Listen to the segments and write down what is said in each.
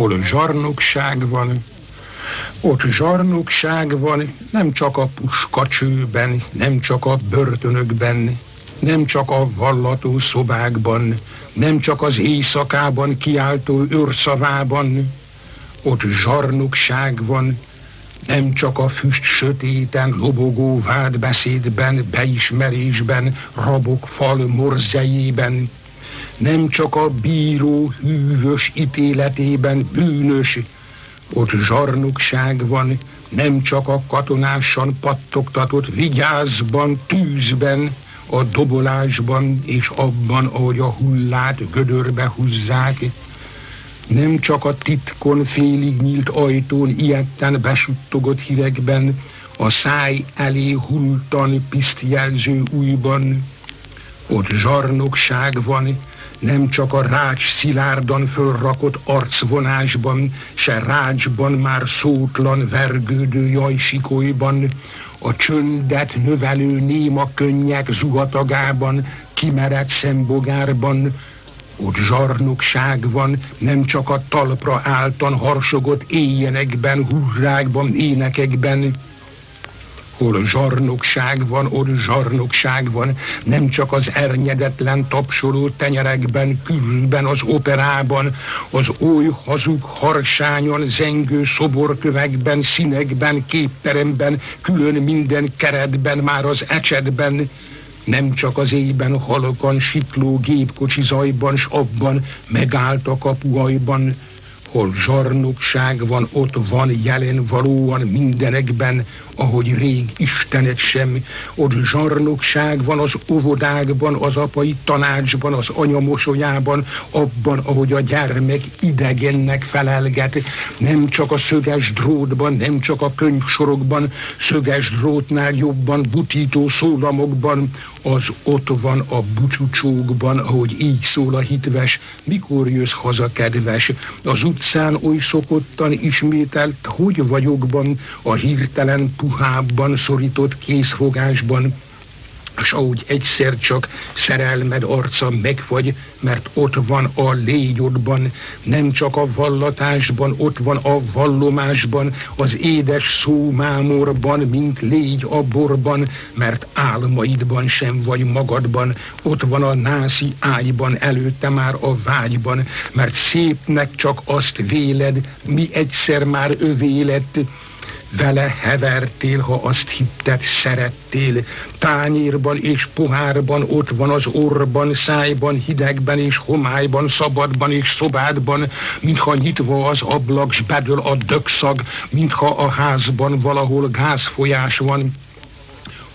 hol zsarnokság van, ott zsarnokság van, nem csak a puskacsőben, nem csak a börtönökben, nem csak a vallató szobákban, nem csak az éjszakában kiáltó őrszavában, ott zsarnokság van, nem csak a füst sötéten, lobogó vádbeszédben, beismerésben, rabok fal morzejében, nem csak a bíró hűvös ítéletében bűnös, ott zsarnokság van, nem csak a katonásan pattogtatott vigyázban, tűzben, a dobolásban és abban, ahogy a hullát gödörbe húzzák, nem csak a titkon félig nyílt ajtón ilyetten besuttogott hírekben, a száj elé hultan pisztjelző újban, ott zsarnokság van, nem csak a rács szilárdan fölrakott arcvonásban, se rácsban már szótlan vergődő jajsikolyban, a csöndet növelő néma könnyek zuhatagában, kimerett szembogárban, ott zsarnokság van, nem csak a talpra álltan harsogott éjjenekben, hurrákban, énekekben, hol zsarnokság van, ott zsarnokság van, nem csak az ernyedetlen tapsoló tenyerekben, külben, az operában, az oly hazug harsányon, zengő szoborkövekben, színekben, képteremben, külön minden keretben, már az ecsetben, nem csak az éjben halkan sikló gépkocsi zajban, s abban megállt a kapuajban, hol zsarnokság van, ott van jelen valóan mindenekben, ahogy rég Istenet sem. Ott zsarnokság van az óvodákban, az apai tanácsban, az anya mosolyában, abban, ahogy a gyermek idegennek felelget. Nem csak a szöges drótban, nem csak a könyvsorokban, szöges drótnál jobban butító szólamokban, az ott van a bucsúcsókban, ahogy így szól a hitves, mikor jössz haza kedves, az utcán oly szokottan ismételt, hogy vagyokban, a hirtelen puhábban szorított készfogásban, és ahogy egyszer csak szerelmed arca megfagy, mert ott van a légyodban, nem csak a vallatásban, ott van a vallomásban, az édes szó mámorban, mint légy a borban, mert álmaidban sem vagy magadban, ott van a nászi ágyban, előtte már a vágyban, mert szépnek csak azt véled, mi egyszer már övé lett, vele hevertél, ha azt hitted, szerettél. Tányérban és pohárban ott van az orban, szájban, hidegben és homályban, szabadban és szobádban, mintha nyitva az ablak, s bedől a dögszag, mintha a házban valahol gázfolyás van,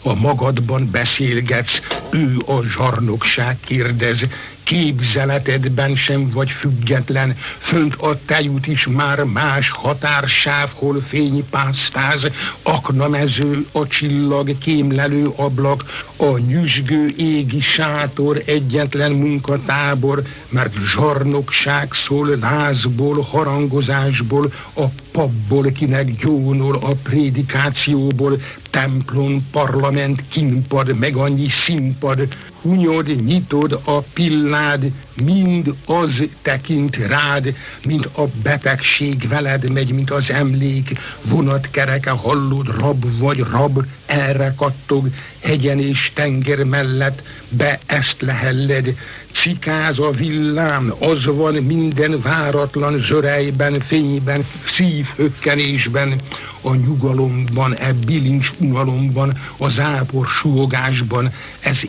a magadban beszélgetsz, ő a zsarnokság kérdez, képzeletedben sem vagy független, fönt a tejút is már más határsáv, hol fény pásztáz, aknamező, a csillag, kémlelő ablak, a nyüzsgő égi sátor, egyetlen munkatábor, mert zsarnokság szól lázból, harangozásból, a papból, kinek gyónol a prédikációból, templom, parlament, kinpad, meg annyi színpad, hunyod, nyitod a pillád, mind az tekint rád, mint a betegség veled megy, mint az emlék, vonatkereke hallod, rab vagy rab, erre kattog, hegyen és tenger mellett, be ezt lehelled, cikáz a villám, az van minden váratlan zsörejben, fényben, szívhökkenésben, a nyugalomban, e bilincs unalomban, a zápor suhogásban, ez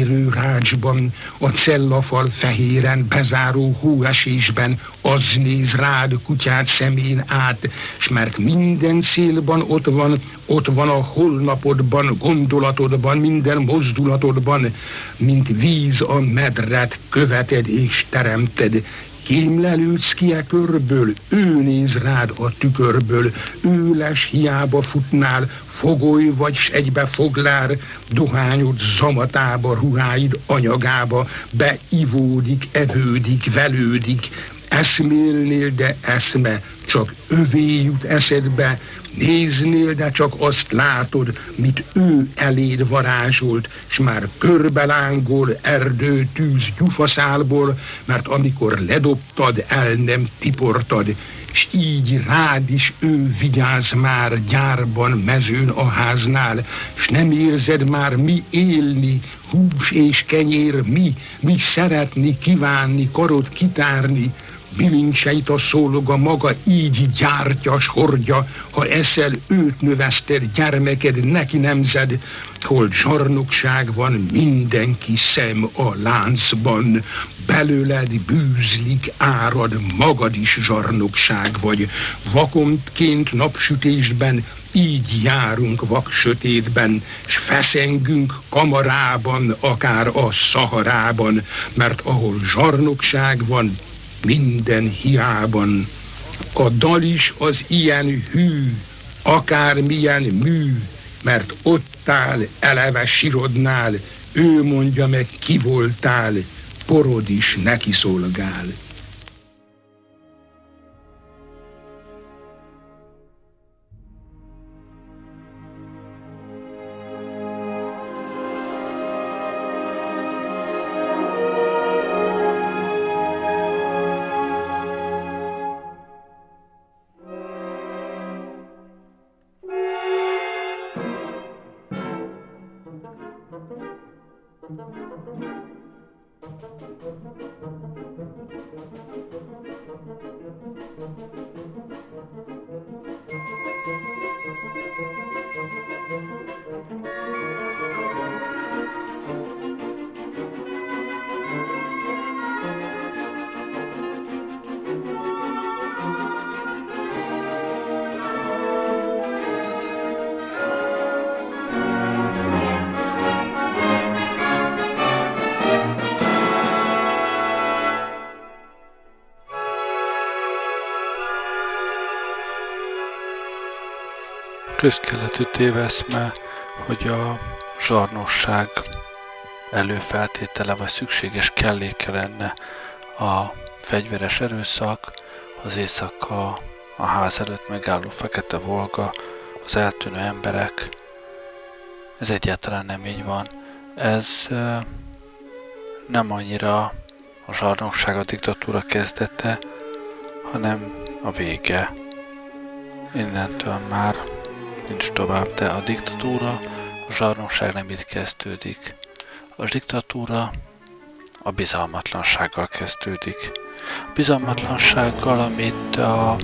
égigérő rácsban, a cellafal fehéren bezáró hóesésben, az néz rád kutyát szemén át, s mert minden szélban ott van, ott van a holnapodban, gondolatodban, minden mozdulatodban, mint víz a medret követed és teremted, Kémlelődsz ki e körből, ő néz rád a tükörből, ő les hiába futnál, fogoly vagy egybe foglár, dohányod zamatába, ruháid anyagába, beivódik, evődik, velődik, Eszmélnél, de eszme csak övé jut eszedbe, néznél, de csak azt látod, mit ő eléd varázsolt, s már körbelángol erdő tűz gyufaszálból, mert amikor ledobtad, el nem tiportad, s így rád is ő vigyáz már gyárban, mezőn a háznál, s nem érzed már mi élni, hús és kenyér mi, mi szeretni, kívánni, karod kitárni, bilincseit a szóloga maga így gyártja, hordja, ha eszel őt növeszted, gyermeked neki nemzed, hol zsarnokság van, mindenki szem a láncban, belőled bűzlik, árad, magad is zsarnokság vagy, vakontként napsütésben, így járunk vak sötétben, s feszengünk kamarában, akár a szaharában, mert ahol zsarnokság van, minden hiában. A dal is az ilyen hű, akár milyen mű, mert ott áll, eleve sirodnál, ő mondja meg ki voltál, porod is neki szolgál. Közkeletű téveszme, hogy a zsarnosság előfeltétele vagy szükséges kelléke lenne a fegyveres erőszak, az éjszaka a ház előtt megálló fekete volga, az eltűnő emberek. Ez egyáltalán nem így van. Ez nem annyira a zsarnokság a diktatúra kezdete, hanem a vége. Innentől már nincs tovább, de a diktatúra, a zsarnokság nem itt kezdődik. A diktatúra a bizalmatlansággal kezdődik. A bizalmatlansággal, amit a,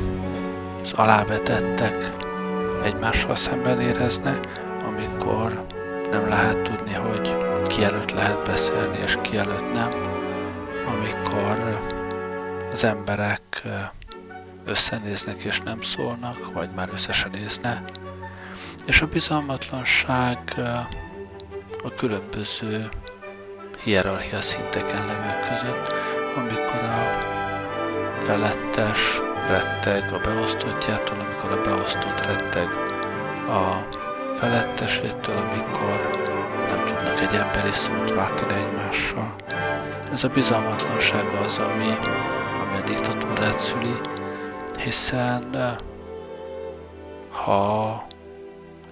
az alávetettek egymással szemben érezne, amikor nem lehet tudni, hogy ki előtt lehet beszélni, és ki előtt nem, amikor az emberek összenéznek és nem szólnak, vagy már összesen nézne, és a bizalmatlanság a különböző hierarchia szinteken levők között, amikor a felettes retteg a beosztottjától, amikor a beosztott retteg a felettesétől, amikor nem tudnak egy emberi szót váltani egymással. Ez a bizalmatlanság az, ami, ami a diktatúrát szüli, hiszen ha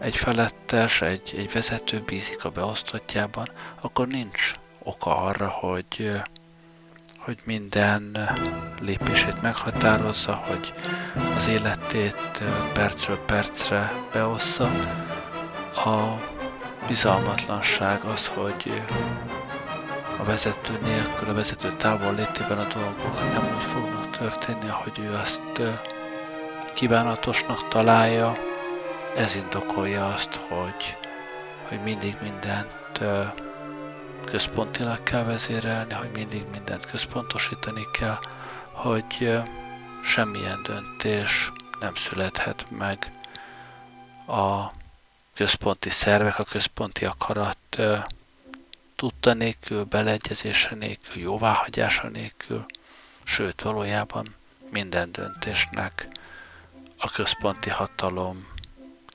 egy felettes, egy, egy vezető bízik a beosztottjában, akkor nincs oka arra, hogy, hogy minden lépését meghatározza, hogy az életét percről percre beossza. A bizalmatlanság az, hogy a vezető nélkül, a vezető távol létében a dolgok nem úgy fognak történni, ahogy ő azt kívánatosnak találja, ez indokolja azt, hogy, hogy mindig mindent központilag kell vezérelni, hogy mindig mindent központosítani kell, hogy semmilyen döntés nem születhet meg a központi szervek, a központi akarat tudta nélkül, beleegyezése nélkül, jóváhagyása nélkül, sőt valójában minden döntésnek a központi hatalom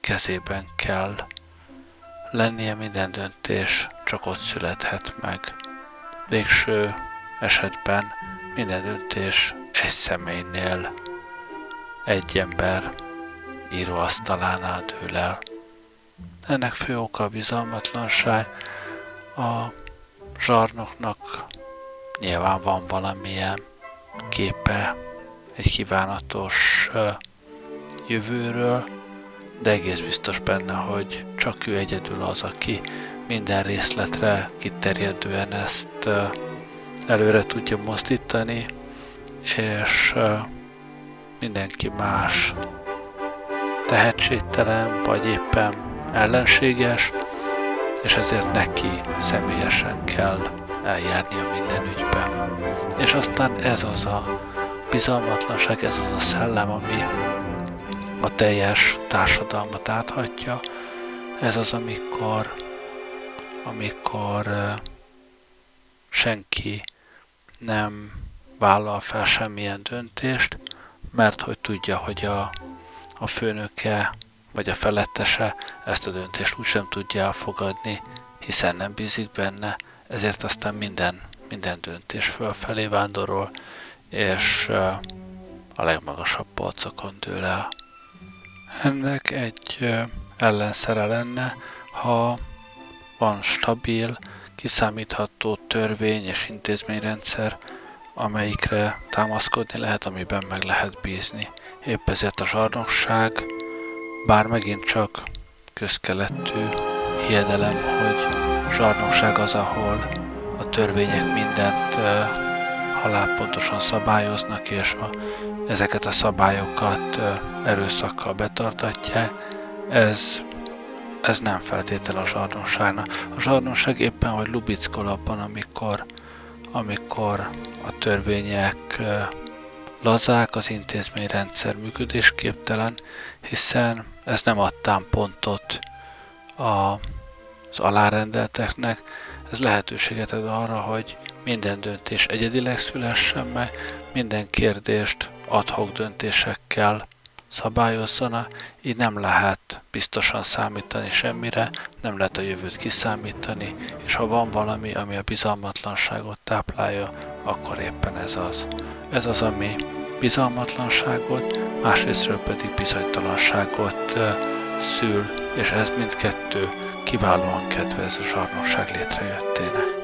kezében kell lennie minden döntés, csak ott születhet meg. Végső esetben minden döntés egy személynél egy ember íróasztalánál dől el. Ennek fő oka a bizalmatlanság, a zsarnoknak nyilván van valamilyen képe egy kívánatos jövőről, de egész biztos benne, hogy csak ő egyedül az, aki minden részletre kiterjedően ezt előre tudja mozdítani, és mindenki más tehetségtelen, vagy éppen ellenséges, és ezért neki személyesen kell eljárnia minden ügyben. És aztán ez az a bizalmatlanság, ez az a szellem, ami a teljes társadalmat áthatja. Ez az, amikor, amikor senki nem vállal fel semmilyen döntést, mert hogy tudja, hogy a, a főnöke vagy a felettese ezt a döntést úgysem tudja elfogadni, hiszen nem bízik benne, ezért aztán minden, minden döntés fölfelé vándorol, és a legmagasabb polcokon dől el. Ennek egy ellenszere lenne, ha van stabil, kiszámítható törvény és intézményrendszer, amelyikre támaszkodni lehet, amiben meg lehet bízni. Épp ezért a zsarnokság, bár megint csak közkeletű hiedelem, hogy zsarnokság az, ahol a törvények mindent halálpontosan szabályoznak, és a, ezeket a szabályokat erőszakkal betartatják, ez, ez nem feltétel a zsarnokságnak. A zsarnokság éppen, hogy lubickol abban, amikor, amikor a törvények lazák, az intézményrendszer működésképtelen, hiszen ez nem ad pontot a, az alárendelteknek, ez lehetőséget ad arra, hogy minden döntés egyedileg szülessen meg, minden kérdést adhok döntésekkel szabályozzana, így nem lehet biztosan számítani semmire, nem lehet a jövőt kiszámítani, és ha van valami, ami a bizalmatlanságot táplálja, akkor éppen ez az. Ez az, ami bizalmatlanságot, másrésztről pedig bizonytalanságot szül, és ez mindkettő kiválóan kedvez a zsarnokság létrejöttének.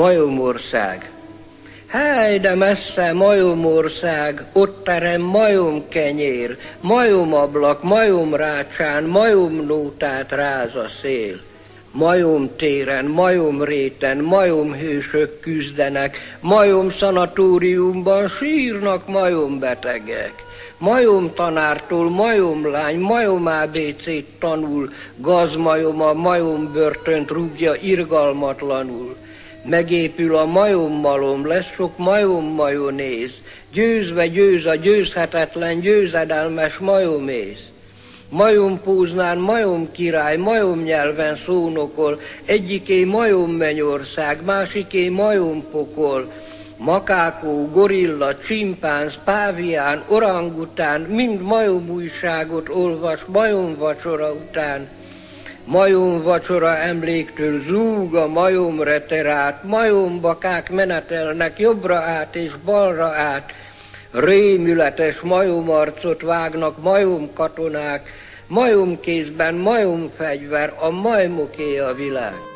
Majomország. Háj, de messze majomország, ott terem majomkenyér, majomablak, majomrácsán, majomnótát ráz a szél. Majom téren, majom réten, majom hősök küzdenek, majom szanatóriumban sírnak majom betegek. Majom tanártól majom lány, majom ABC-t tanul, gazmajom a majom börtönt rúgja irgalmatlanul. Megépül a majom-malom, lesz sok majom-majonéz, győzve győz a győzhetetlen, győzedelmes majomész. Majom púznán, majom király, majom nyelven szónokol, egyiké majom mennyország, másiké majom pokol, makákó, gorilla, csimpánz, pávián, orangután, mind majom újságot olvas majom vacsora után, Majom vacsora emléktől zúg a majom reterát, majombakák menetelnek jobbra át és balra át, rémületes majomarcot vágnak majom katonák, majom kézben majom fegyver, a majmoké a világ.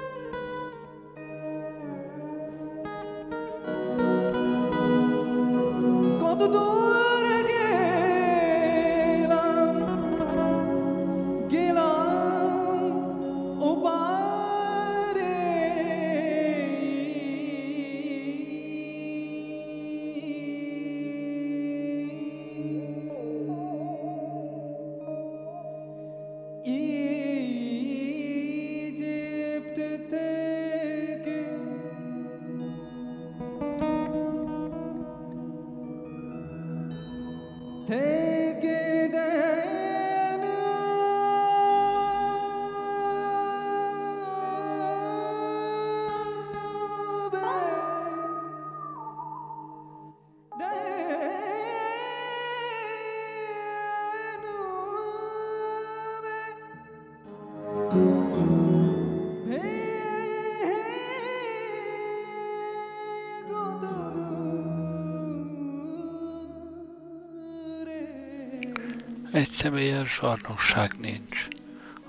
Zsarnokság nincs.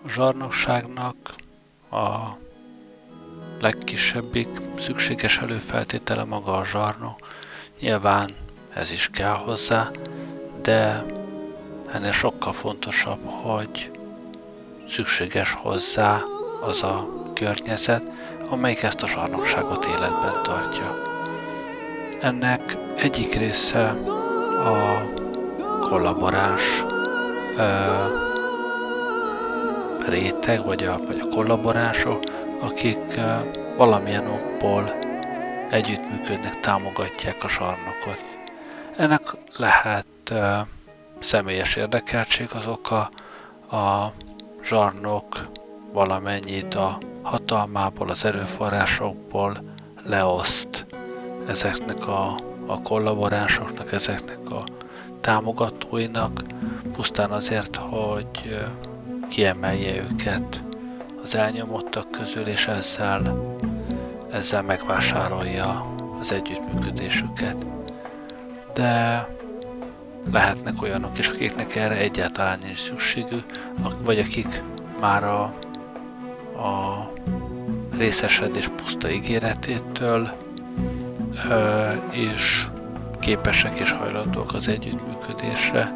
A zsarnokságnak a legkisebbik szükséges előfeltétele maga a zsarnok. Nyilván ez is kell hozzá, de ennél sokkal fontosabb, hogy szükséges hozzá az a környezet, amelyik ezt a zsarnokságot életben tartja. Ennek egyik része a kollaboráns réteg, vagy a, vagy a kollaborások, akik valamilyen okból együttműködnek, támogatják a sarnokot. Ennek lehet személyes érdekeltség az oka, a zsarnok valamennyit a hatalmából, az erőforrásokból leoszt ezeknek a, a kollaborásoknak, ezeknek a támogatóinak, pusztán azért, hogy kiemelje őket az elnyomottak közül, és ezzel, ezzel megvásárolja az együttműködésüket. De lehetnek olyanok is, akiknek erre egyáltalán nincs szükségük, vagy akik már a, a részesedés puszta ígéretétől ö, és képesek és hajlandók az együttműködésre,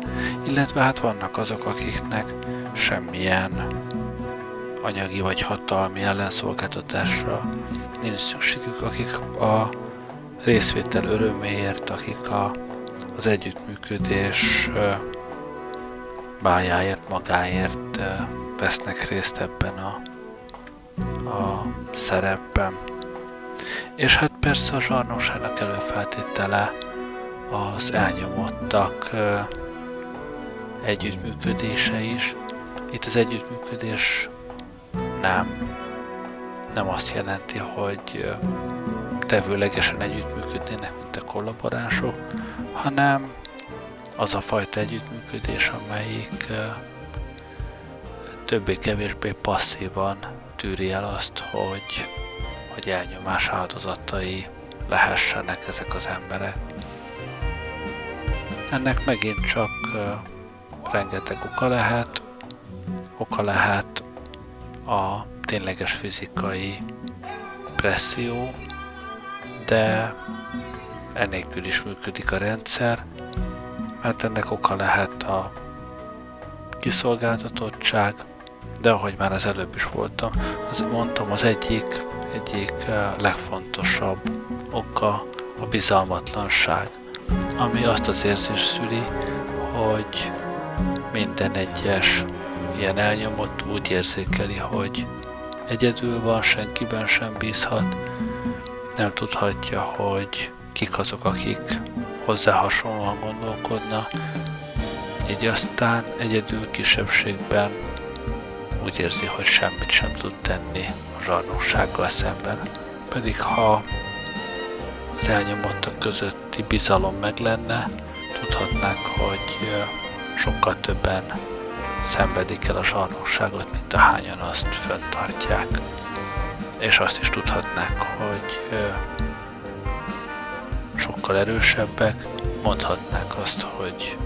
illetve hát vannak azok, akiknek semmilyen anyagi vagy hatalmi ellenszolgáltatásra nincs szükségük, akik a részvétel öröméért, akik a, az együttműködés bájáért, magáért vesznek részt ebben a, a szerepben. És hát persze a zsarnokságnak előfeltétele az elnyomottak együttműködése is. Itt az együttműködés nem, nem azt jelenti, hogy tevőlegesen együttműködnének, mint a kollaborások, hanem az a fajta együttműködés, amelyik többé-kevésbé passzívan tűri el azt, hogy, hogy elnyomás áldozatai lehessenek ezek az emberek. Ennek megint csak rengeteg oka lehet. Oka lehet a tényleges fizikai presszió, de enélkül is működik a rendszer, mert ennek oka lehet a kiszolgáltatottság, de ahogy már az előbb is voltam, az mondtam, az egyik, egyik legfontosabb oka a bizalmatlanság ami azt az érzést szüli, hogy minden egyes ilyen elnyomott úgy érzékeli, hogy egyedül van, senkiben sem bízhat, nem tudhatja, hogy kik azok, akik hozzá hasonlóan gondolkodnak, így aztán egyedül kisebbségben úgy érzi, hogy semmit sem tud tenni a zsarnoksággal szemben. Pedig ha az elnyomottak közötti bizalom meg lenne, tudhatnánk, hogy sokkal többen szenvedik el a zsarnokságot, mint ahányan azt föntartják. És azt is tudhatnák, hogy sokkal erősebbek, mondhatnák azt, hogy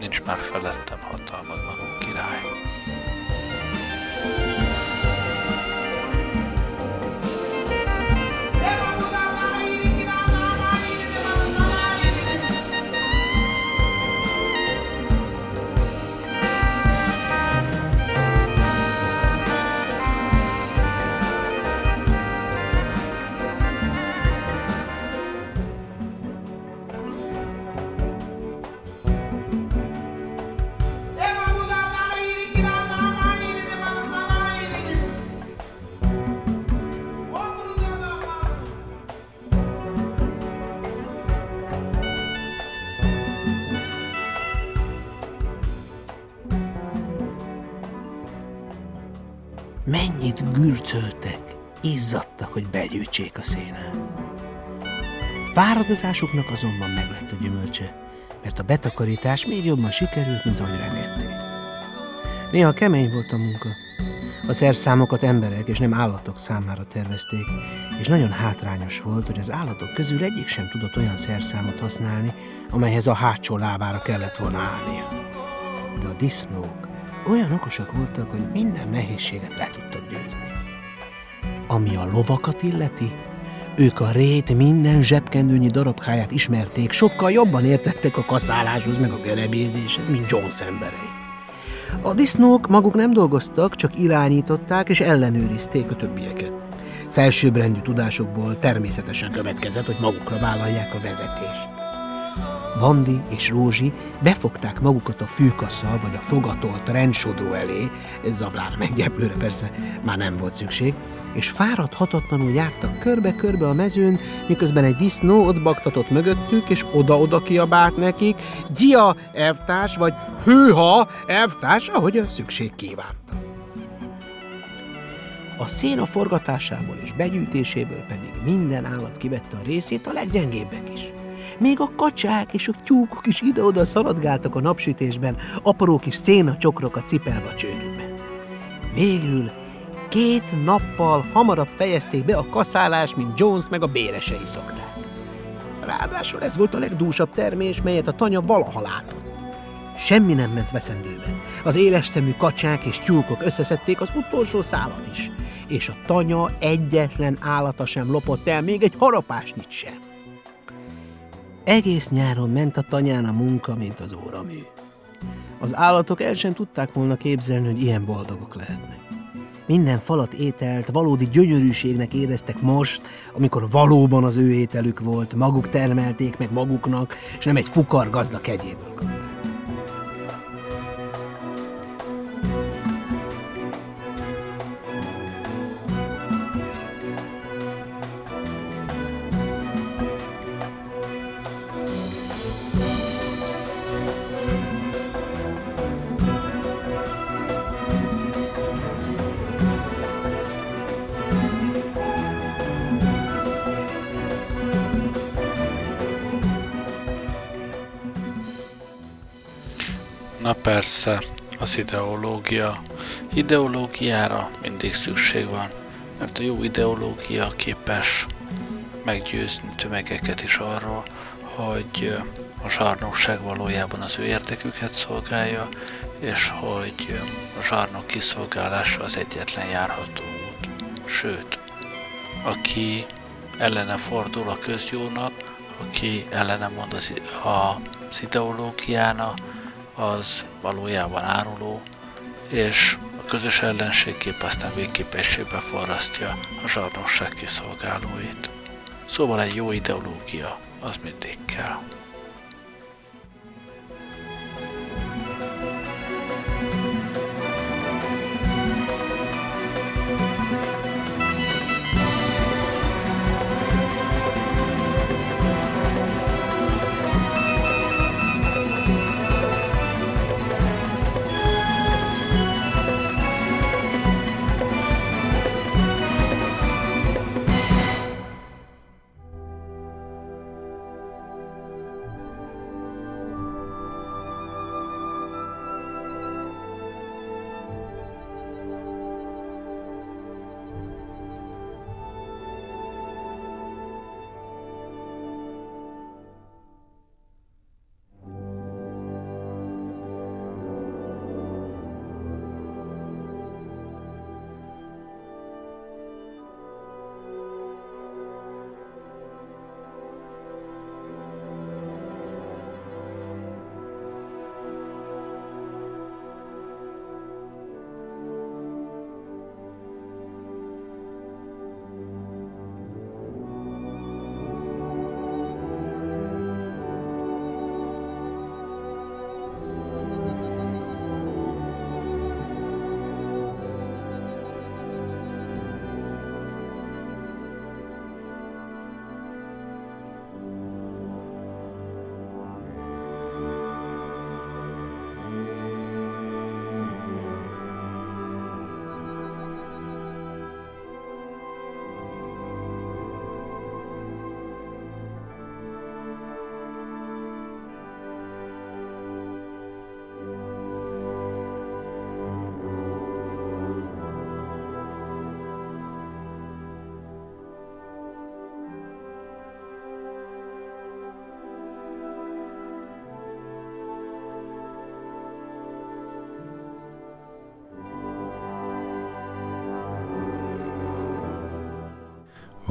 nincs már felettem hatalmad magunk király. Begyűjtsék a szénát. Fáradozásuknak azonban meglett a gyümölcse, mert a betakarítás még jobban sikerült, mint ahogy remélték. Néha kemény volt a munka. A szerszámokat emberek és nem állatok számára tervezték, és nagyon hátrányos volt, hogy az állatok közül egyik sem tudott olyan szerszámot használni, amelyhez a hátsó lábára kellett volna állnia. De a disznók olyan okosak voltak, hogy minden nehézséget le. Ami a lovakat illeti, ők a rét minden zsebkendőnyi darabkáját ismerték, sokkal jobban értettek a kaszáláshoz meg a gerebézéshez, mint Jones emberei. A disznók maguk nem dolgoztak, csak irányították és ellenőrizték a többieket. Felsőbbrendű tudásokból természetesen következett, hogy magukra vállalják a vezetést. Bandi és Rózsi befogták magukat a fűkasszal vagy a fogatolt rendsodró elé, zablára meggyeplőre persze már nem volt szükség, és fáradhatatlanul jártak körbe-körbe a mezőn, miközben egy disznó ott baktatott mögöttük, és oda-oda kiabált nekik, Gia, elvtárs, vagy hőha, elvtárs, ahogy a szükség kívánta. A széna forgatásából és begyűjtéséből pedig minden állat kivette a részét, a leggyengébbek is. Még a kacsák és a tyúkok is ide-oda szaladgáltak a napsütésben, apró kis csokrok cipelve a csőrükben. Végül két nappal hamarabb fejezték be a kaszálás, mint Jones meg a béresei szokták. Ráadásul ez volt a legdúsabb termés, melyet a tanya valaha látott. Semmi nem ment veszendőbe. Az éles szemű kacsák és tyúkok összeszedték az utolsó szálat is, és a tanya egyetlen állata sem lopott el, még egy harapásnyit sem. Egész nyáron ment a tanyán a munka, mint az óramű. Az állatok el sem tudták volna képzelni, hogy ilyen boldogok lehetnek. Minden falat ételt valódi gyönyörűségnek éreztek most, amikor valóban az ő ételük volt, maguk termelték meg maguknak, és nem egy fukar gazda kegyéből kapták. Na persze, az ideológia. Ideológiára mindig szükség van, mert a jó ideológia képes meggyőzni tömegeket is arról, hogy a zsarnokság valójában az ő érdeküket szolgálja, és hogy a zsarnok kiszolgálása az egyetlen járható út. Sőt, aki ellene fordul a közjónak, aki ellene mond az, az ideológiának, az valójában áruló, és a közös ellenségkép aztán végképességbe forrasztja a zsarnosság kiszolgálóit. Szóval egy jó ideológia az mindig kell.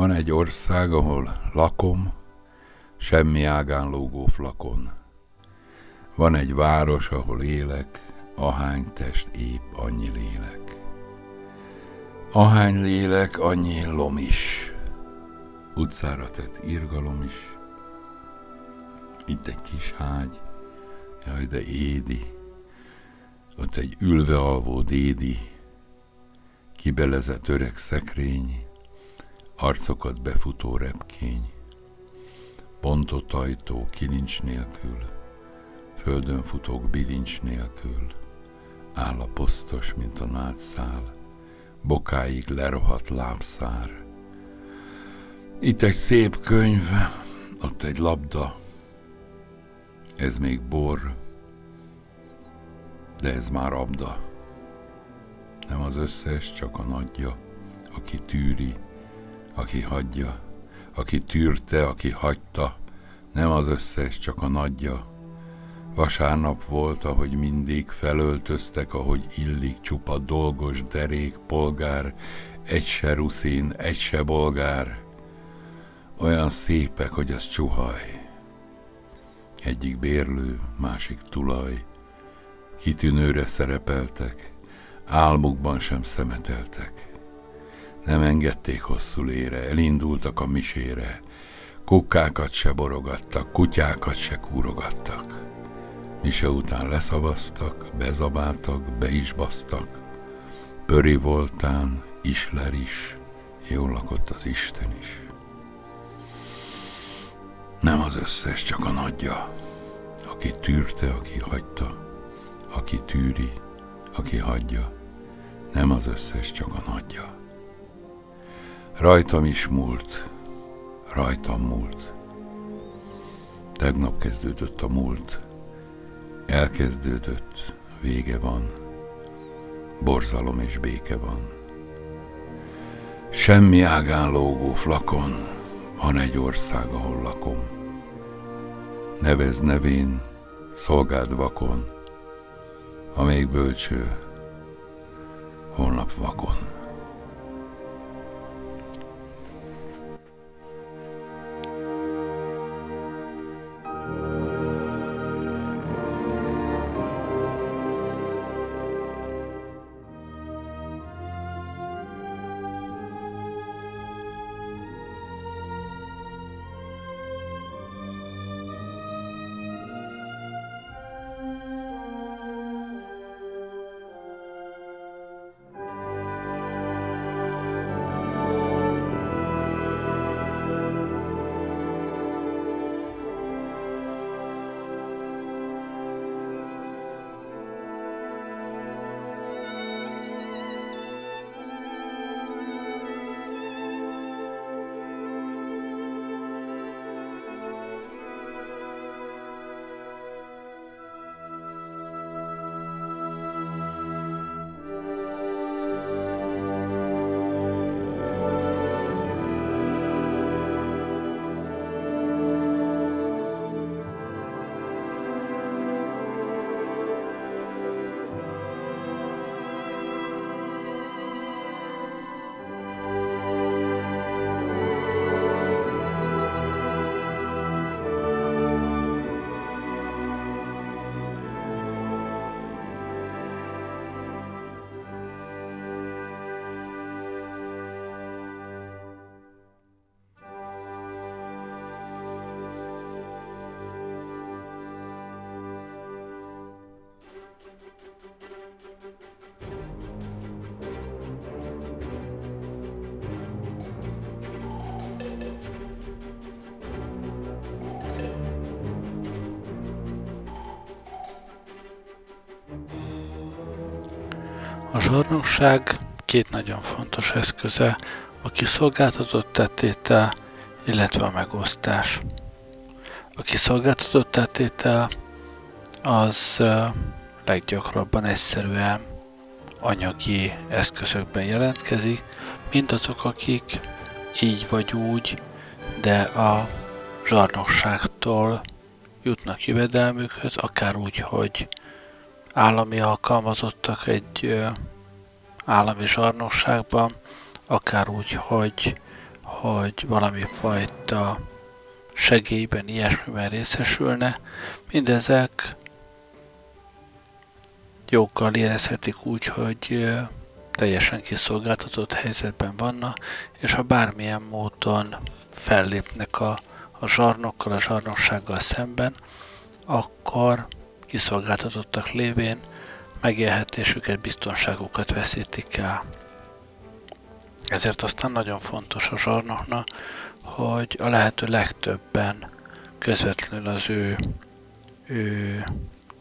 Van egy ország, ahol lakom, semmi ágán lógó flakon. Van egy város, ahol élek, ahány test épp annyi lélek. Ahány lélek, annyi lom is. Utcára tett irgalom is. Itt egy kis ágy, jaj de édi, ott egy ülve alvó dédi, kibelezett öreg szekrény, arcokat befutó repkény, pontott ajtó kilincs nélkül, földön futók bilincs nélkül, áll a posztos, mint a nátszál, bokáig lerohadt lábszár. Itt egy szép könyv, ott egy labda, ez még bor, de ez már abda. Nem az összes, csak a nagyja, aki tűri, aki hagyja, aki tűrte, aki hagyta, nem az összes, csak a nagyja. Vasárnap volt, ahogy mindig felöltöztek, ahogy illik csupa dolgos derék, polgár, egy se ruszin, egy se bolgár. Olyan szépek, hogy az csuhaj. Egyik bérlő, másik tulaj. Kitűnőre szerepeltek, álmukban sem szemeteltek nem engedték hosszú lére, elindultak a misére, kukkákat se borogattak, kutyákat se kúrogattak. Mise után leszavaztak, bezabáltak, be is basztak. Pöri voltán, isler is, jól lakott az Isten is. Nem az összes, csak a nagyja, aki tűrte, aki hagyta, aki tűri, aki hagyja, nem az összes, csak a nagyja. Rajtam is múlt, rajtam múlt. Tegnap kezdődött a múlt, elkezdődött, vége van, borzalom és béke van. Semmi ágán lógó flakon, van egy ország, ahol lakom. Nevez nevén, szolgáld vakon, amelyik bölcső, holnap vakon. A zsarnokság két nagyon fontos eszköze, a kiszolgáltatott tettétel, illetve a megosztás. A kiszolgáltatott tettétel az leggyakrabban egyszerűen anyagi eszközökben jelentkezik, mint azok, akik így vagy úgy, de a zsarnokságtól jutnak jövedelmükhöz, akár úgy, hogy állami alkalmazottak egy állami zsarnokságban, akár úgy, hogy, hogy valami fajta segélyben, ilyesmiben részesülne, mindezek joggal érezhetik úgy, hogy teljesen kiszolgáltatott helyzetben vannak, és ha bármilyen módon fellépnek a, a zsarnokkal, a zsarnoksággal szemben, akkor kiszolgáltatottak lévén megélhetésüket, biztonságukat veszítik el. Ezért aztán nagyon fontos a zsarnoknak, hogy a lehető legtöbben közvetlenül az ő, ő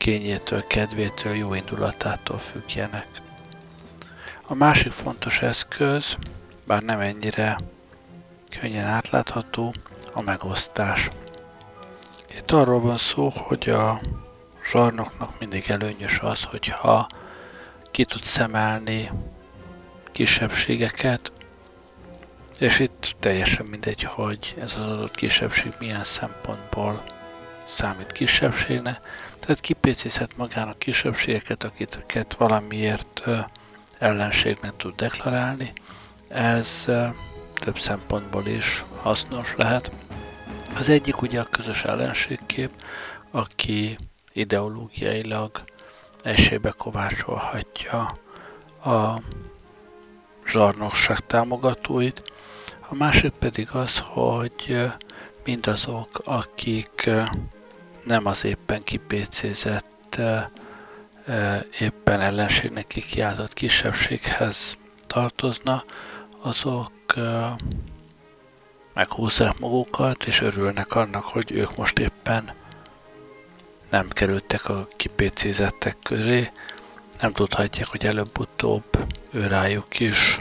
kényétől, kedvétől, jó indulatától függjenek. A másik fontos eszköz, bár nem ennyire könnyen átlátható, a megosztás. Itt arról van szó, hogy a zsarnoknak mindig előnyös az, hogyha ki tud szemelni kisebbségeket, és itt teljesen mindegy, hogy ez az adott kisebbség milyen szempontból számít kisebbségnek, tehát kipécézhet magának kisebbségeket, akiket valamiért ellenségnek tud deklarálni. Ez több szempontból is hasznos lehet. Az egyik ugye a közös ellenségkép, aki ideológiailag esélybe kovácsolhatja a zsarnokság támogatóit. A másik pedig az, hogy mindazok, akik nem az éppen kipécézett, éppen ellenségnek kikiáltott kisebbséghez tartozna, azok meghúzzák magukat, és örülnek annak, hogy ők most éppen nem kerültek a kipécézettek közé, nem tudhatják, hogy előbb-utóbb ő rájuk is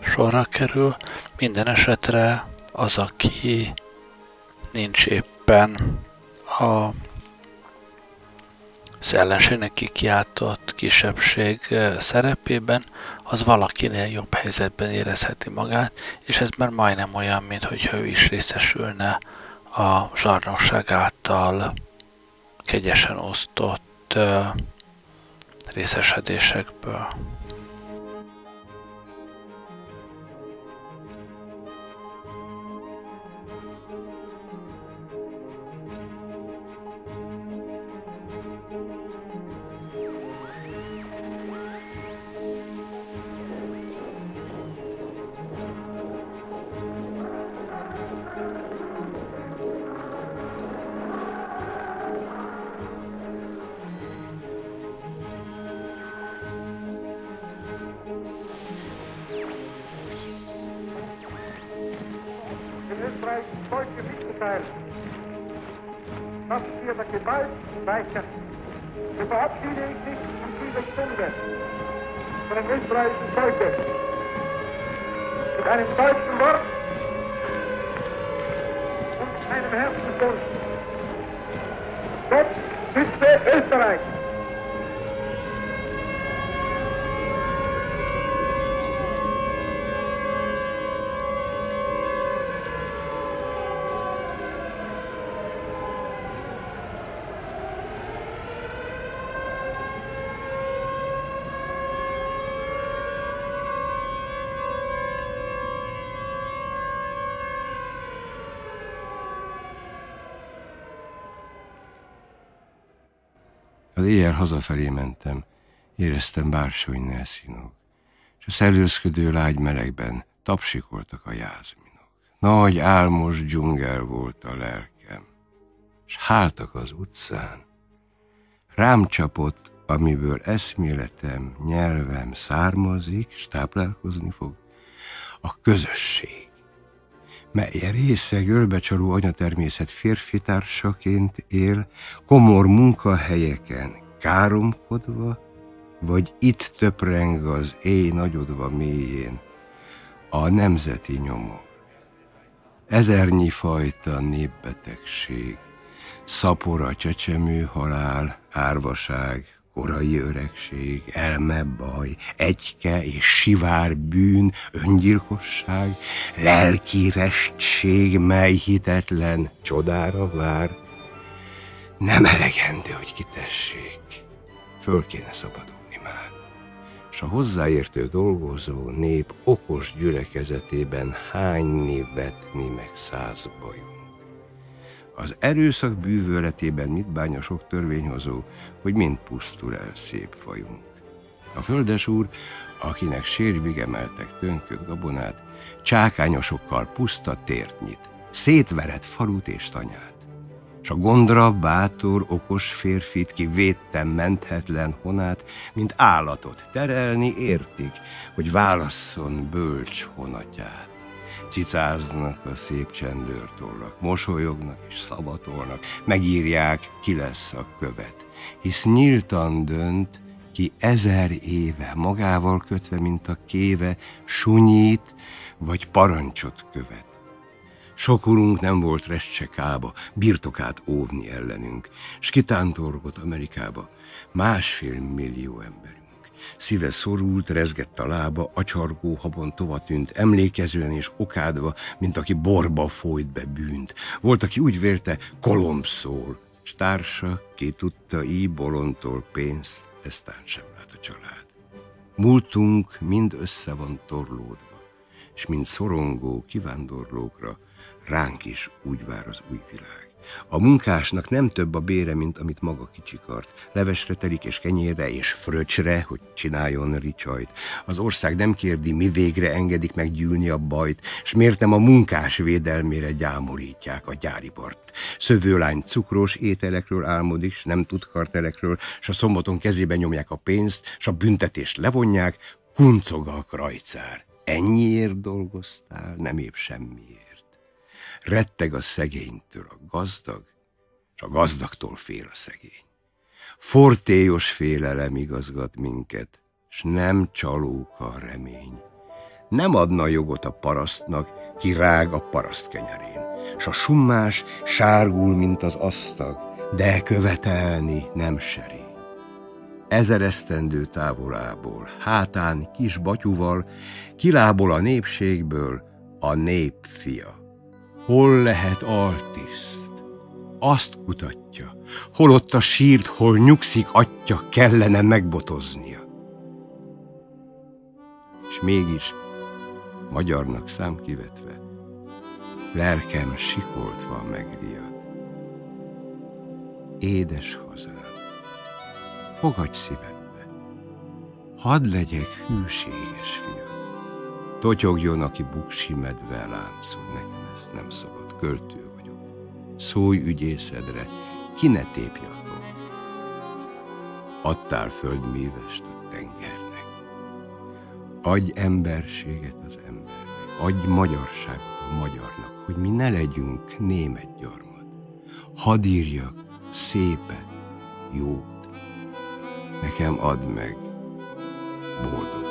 sorra kerül. Minden esetre az, aki nincs éppen a az ellenségnek kikiáltott kisebbség szerepében, az valakinél jobb helyzetben érezheti magát, és ez már majdnem olyan, mint hogyha ő is részesülne a zsarnokság által kegyesen osztott részesedésekből. gleichen Volke mitzuteilen, was wir der Gewalt weichen. So verabschiede ich mich in dieser Stunde von dem österreichischen Volke mit einem deutschen Wort und einem Herzenswunsch. Gott schütze Österreich! Hazafelé mentem, éreztem bársony színok, és a szellőzködő lágy melegben tapsikoltak a jázminok. Nagy álmos dzsungel volt a lelkem, s háltak az utcán. Rám csapott, amiből eszméletem, nyelvem származik, s táplálkozni fog, a közösség mely része görbecsaró anyatermészet férfi társaként él, komor munkahelyeken káromkodva, vagy itt töpreng az éj nagyodva mélyén a nemzeti nyomor. Ezernyi fajta népbetegség, szapora csecsemő halál, árvaság, korai öregség, elme baj, egyke és sivár bűn, öngyilkosság, lelki restség, mely hitetlen csodára vár. Nem elegendő, hogy kitessék, föl kéne szabadulni már, s a hozzáértő dolgozó nép okos gyülekezetében hányni, vetni, meg száz bajunk. Az erőszak bűvöletében mit bánya sok törvényhozó, hogy mind pusztul el szép fajunk. A földes úr, akinek sérvig emeltek tönköt gabonát, csákányosokkal puszta tért nyit, szétvered falut és tanyát. S a gondra bátor, okos férfit, ki védtem menthetetlen honát, mint állatot terelni értik, hogy válasszon bölcs honatját. Cicáznak a szép csendőrtollak, mosolyognak és szavatolnak, megírják, ki lesz a követ. Hisz nyíltan dönt, ki ezer éve magával kötve, mint a kéve, sunyít vagy parancsot követ. Sok urunk nem volt restsekába, birtokát óvni ellenünk, s kitántorgott Amerikába másfél millió emberünk. Szíve szorult, rezgett a lába, acsargó habon tovatűnt, emlékezően és okádva, mint aki borba folyt be bűnt. Volt, aki úgy vérte, kolomb szól, s társa ki tudta így bolondtól pénzt, eztán sem lát a család. Múltunk mind össze van torlódva, és mint szorongó kivándorlókra ránk is úgy vár az új világ. A munkásnak nem több a bére, mint amit maga kicsikart. Levesre telik és kenyérre és fröccsre, hogy csináljon ricsajt. Az ország nem kérdi, mi végre engedik meggyűlni a bajt, s miért nem a munkás védelmére gyámolítják a gyáripart. Szövőlány cukros ételekről álmodik, s nem tud kartelekről, s a szombaton kezébe nyomják a pénzt, s a büntetést levonják, kuncog a krajcár. Ennyiért dolgoztál, nem épp semmiért. Retteg a szegénytől a gazdag, és a gazdagtól fél a szegény. Fortélyos félelem igazgat minket, s nem csalók a remény. Nem adna jogot a parasztnak, ki rág a paraszt kenyerén, s a summás sárgul, mint az asztag, de követelni nem serény. Ezer esztendő távolából, hátán kis batyuval, kilábol a népségből a nép fia. Hol lehet altiszt? Azt kutatja, holott a sírt, hol nyugszik atya, kellene megbotoznia. És mégis, magyarnak szám kivetve, lelkem sikoltva megriad. Édes hazám, fogadj szívedbe, hadd legyek hűséges fiam. Totyogjon, aki buksi medve láncol nekem ez nem szabad, költő vagyok. Szólj ügyészedre, ki ne tépje a. Adtál földművest a tengernek. Adj emberséget az embernek, adj magyarságot a magyarnak, hogy mi ne legyünk német gyarmat. Hadd írjak szépet, jót. Nekem add meg boldogat.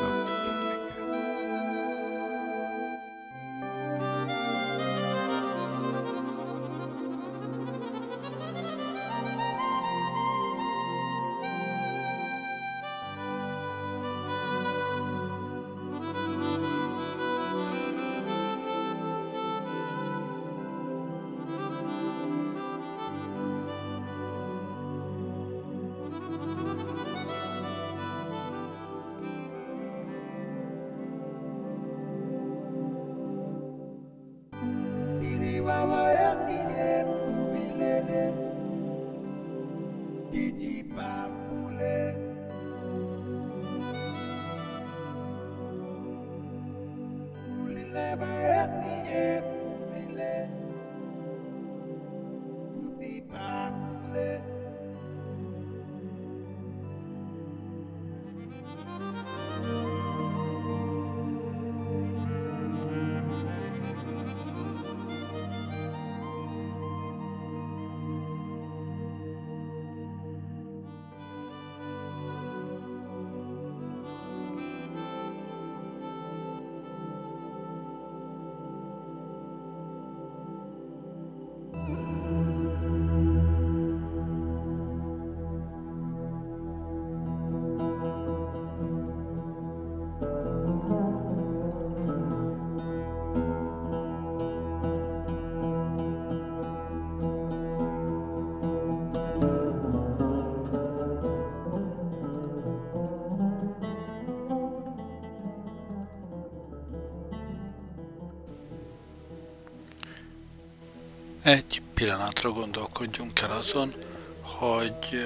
Egy pillanatra gondolkodjunk el azon, hogy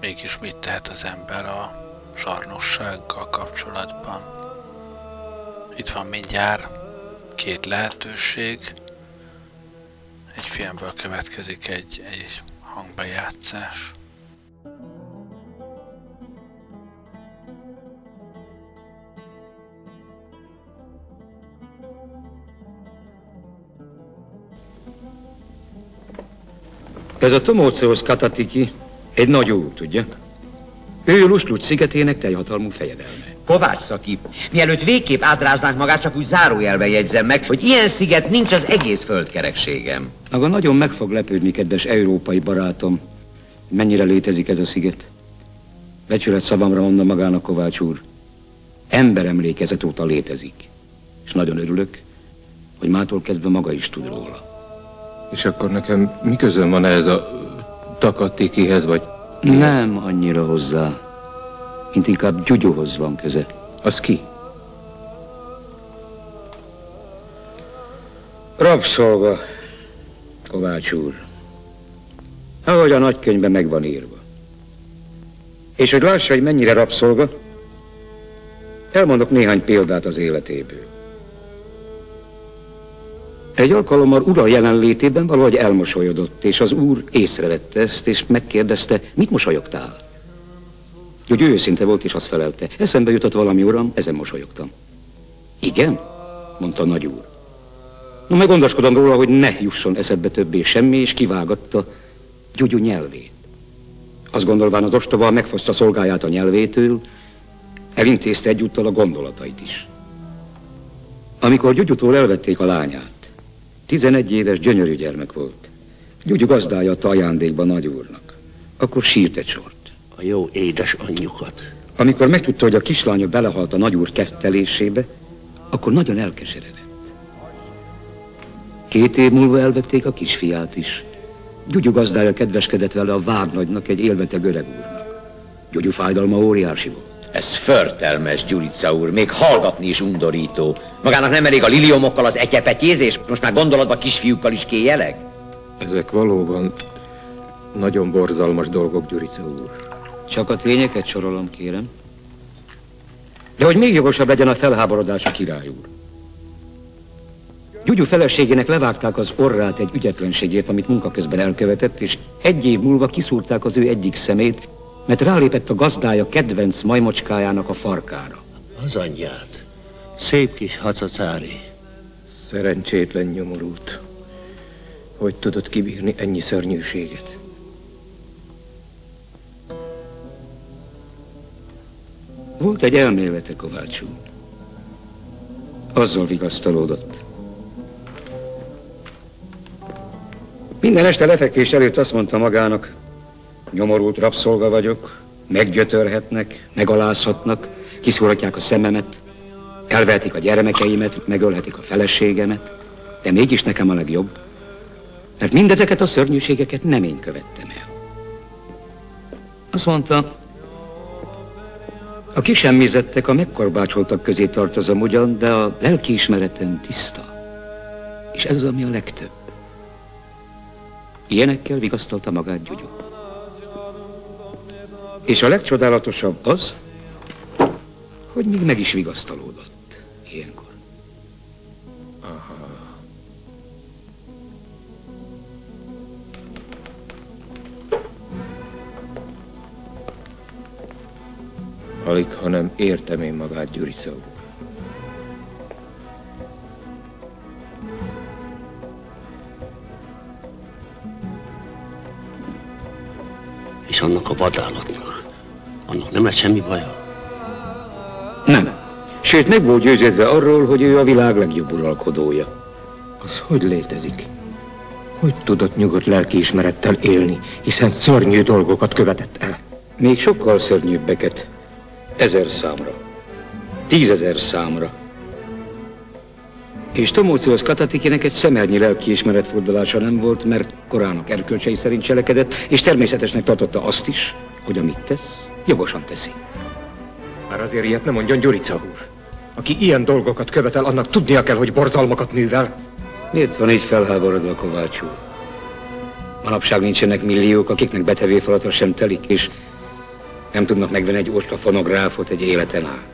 mégis mit tehet az ember a zsarnossággal kapcsolatban. Itt van mindjárt két lehetőség. Egy filmből következik egy, egy hangbejátszás. Ez a Tomóceos Katatiki egy nagy úr, tudja? Ő Luslucs szigetének teljhatalmú fejedelme. Kovács szaki, mielőtt végképp átráznánk magát, csak úgy zárójelben jegyzem meg, hogy ilyen sziget nincs az egész földkerekségem. Maga nagyon meg fog lepődni, kedves európai barátom, mennyire létezik ez a sziget. Becsület szavamra mondta magának Kovács úr. Emberemlékezet óta létezik. És nagyon örülök, hogy mától kezdve maga is tud róla. És akkor nekem mi közön van ez a takatikihez, vagy... Nem annyira hozzá, mint inkább Gyugyuhoz van köze. Az ki? Rabszolga, Kovács úr. Ahogy a nagykönyvben meg van írva. És hogy lássa, hogy mennyire rabszolga, elmondok néhány példát az életéből. Egy alkalommal ura jelenlétében valahogy elmosolyodott, és az úr észrevette ezt, és megkérdezte, mit mosolyogtál? Hogy ő őszinte volt, és azt felelte, eszembe jutott valami, uram, ezen mosolyogtam. Igen? mondta a nagy úr. No, meg gondoskodom róla, hogy ne jusson eszedbe többé semmi, és kivágatta Gyugyu nyelvét. Azt gondolván az ostoba megfoszta szolgáját a nyelvétől, elintézte egyúttal a gondolatait is. Amikor Gyugyutól elvették a lányát, 11 éves gyönyörű gyermek volt. Gyugyu gazdája adta ajándékba nagyúrnak. Akkor sírt egy sort. A jó édes anyjukat. Amikor megtudta, hogy a kislánya belehalt a nagyúr kettelésébe, akkor nagyon elkeseredett. Két év múlva elvették a kisfiát is. Gyugyu gazdája kedveskedett vele a várnagynak, egy élveteg öreg úrnak. Gyugyu fájdalma óriási volt. Ez förtelmes, Gyurica úr, még hallgatni is undorító. Magának nem elég a liliomokkal az ekyepetyézés, most már gondolatban kisfiúkkal is kéjeleg? Ezek valóban nagyon borzalmas dolgok, Gyurica úr. Csak a tényeket sorolom, kérem. De hogy még jogosabb legyen a felháborodás a király úr. Gyugyu feleségének levágták az orrát egy ügyetlenségért, amit munka közben elkövetett, és egy év múlva kiszúrták az ő egyik szemét, mert rálépett a gazdája kedvenc majmocskájának a farkára. Az anyját. Szép kis hacacári. Szerencsétlen nyomorult. Hogy tudod kibírni ennyi szörnyűséget? Volt egy elmélete Kovács úr. Azzal vigasztalódott. Minden este lefekvés előtt azt mondta magának, nyomorult rabszolga vagyok, meggyötörhetnek, megalázhatnak, kiszúrhatják a szememet, elvehetik a gyermekeimet, megölhetik a feleségemet, de mégis nekem a legjobb, mert mindezeket a szörnyűségeket nem én követtem el. Azt mondta, a kisemmizettek, a megkorbácsoltak közé tartozom ugyan, de a lelkiismeretem tiszta. És ez az, ami a legtöbb. Ilyenekkel vigasztalta magát Gyugyu. És a legcsodálatosabb az, hogy még meg is vigasztalódott ilyenkor. Aha. Alig, hanem értem én magát, Gyurica úr. És annak a vadállatnak, annak nem lett semmi baja. Nem. Sőt, meg volt győződve arról, hogy ő a világ legjobb uralkodója. Az hogy létezik? Hogy tudott nyugodt lelkiismerettel élni, hiszen szörnyű dolgokat követett el? Még sokkal szörnyűbbeket. Ezer számra. Tízezer számra. És Tomóciusz Katatikinek egy szemernyi lelkiismeret fordulása nem volt, mert korának erkölcsei szerint cselekedett, és természetesnek tartotta azt is, hogy amit tesz, jogosan teszi. Már azért ilyet nem mondjon Gyurica úr. Aki ilyen dolgokat követel, annak tudnia kell, hogy borzalmakat művel. Miért van így felháborodva Kovács úr? Manapság nincsenek milliók, akiknek betevéfalata sem telik, és nem tudnak megvenni egy osta fonográfot egy életen át.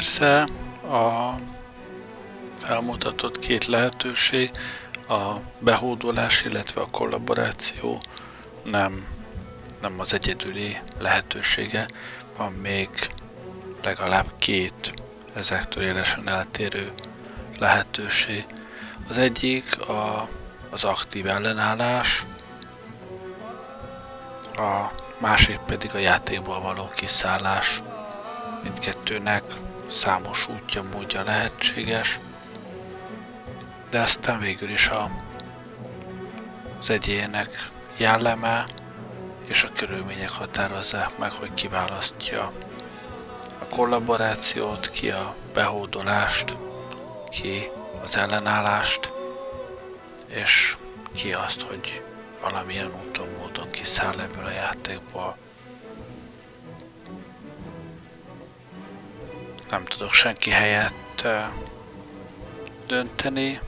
Persze a felmutatott két lehetőség, a behódolás, illetve a kollaboráció nem, nem az egyedüli lehetősége, van még legalább két ezektől élesen eltérő lehetőség. Az egyik a, az aktív ellenállás, a másik pedig a játékból való kiszállás. Mindkettőnek számos útja, módja lehetséges, de aztán végül is a, az egyének jelleme és a körülmények határozzák meg, hogy kiválasztja a kollaborációt, ki a behódolást, ki az ellenállást, és ki azt, hogy valamilyen úton, módon kiszáll ebből a játékból. Nem tudok senki helyett dönteni,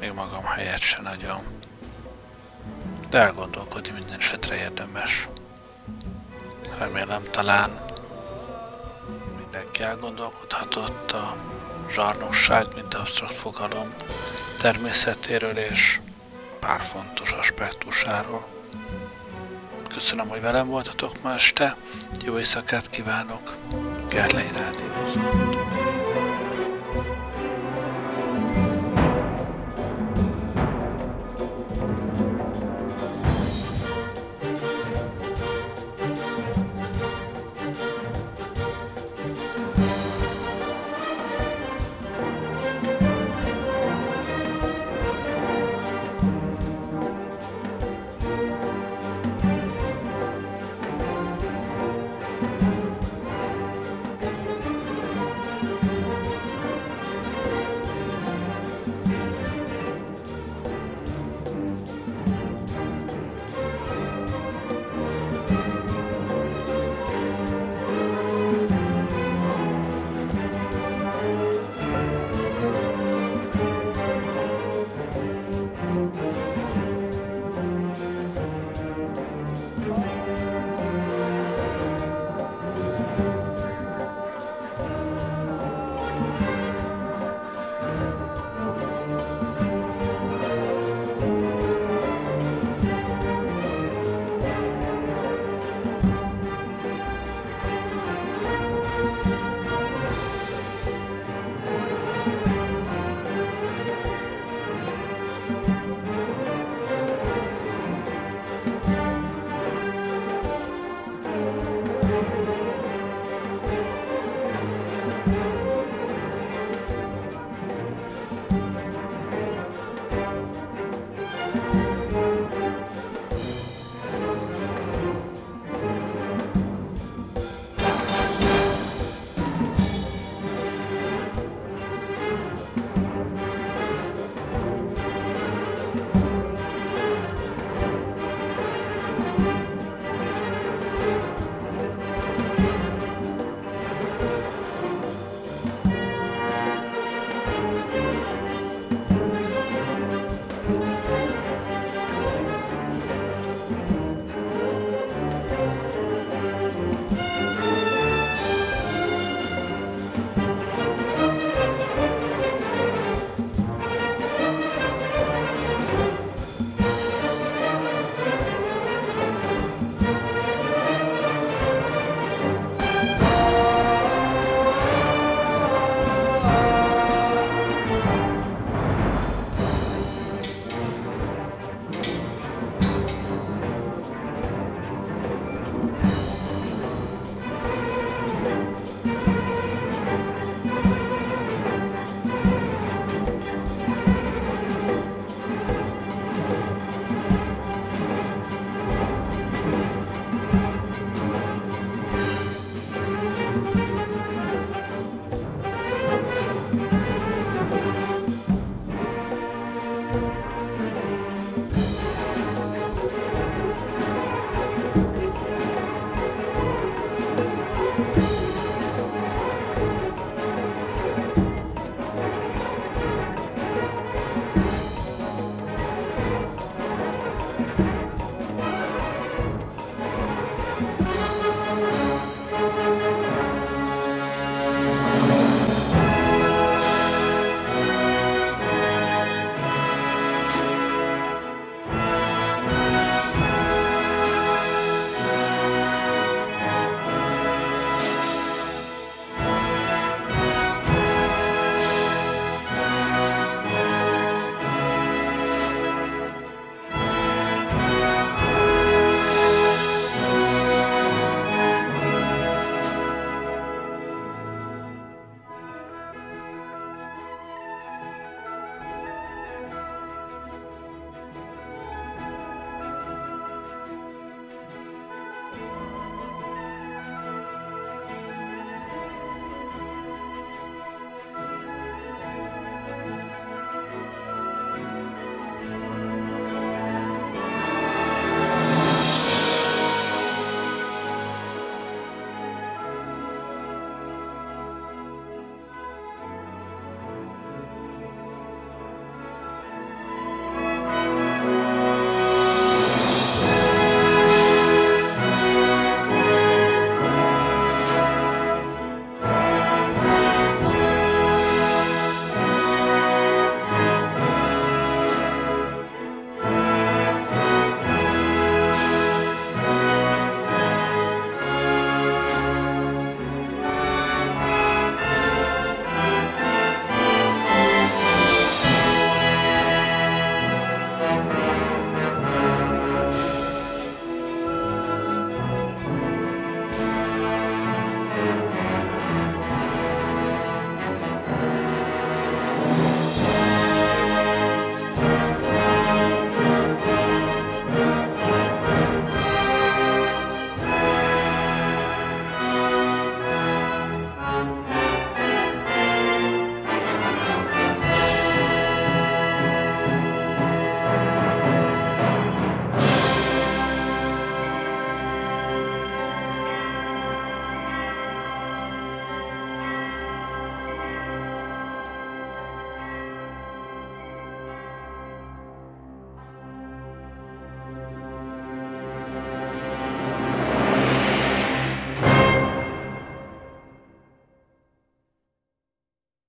még magam helyett se nagyon. De elgondolkodni minden esetre érdemes. Remélem talán mindenki elgondolkodhatott a zsarnosság, mint absztrakt fogalom természetéről és pár fontos aspektusáról. Köszönöm, hogy velem voltatok ma este, jó éjszakát kívánok, God era de Dios.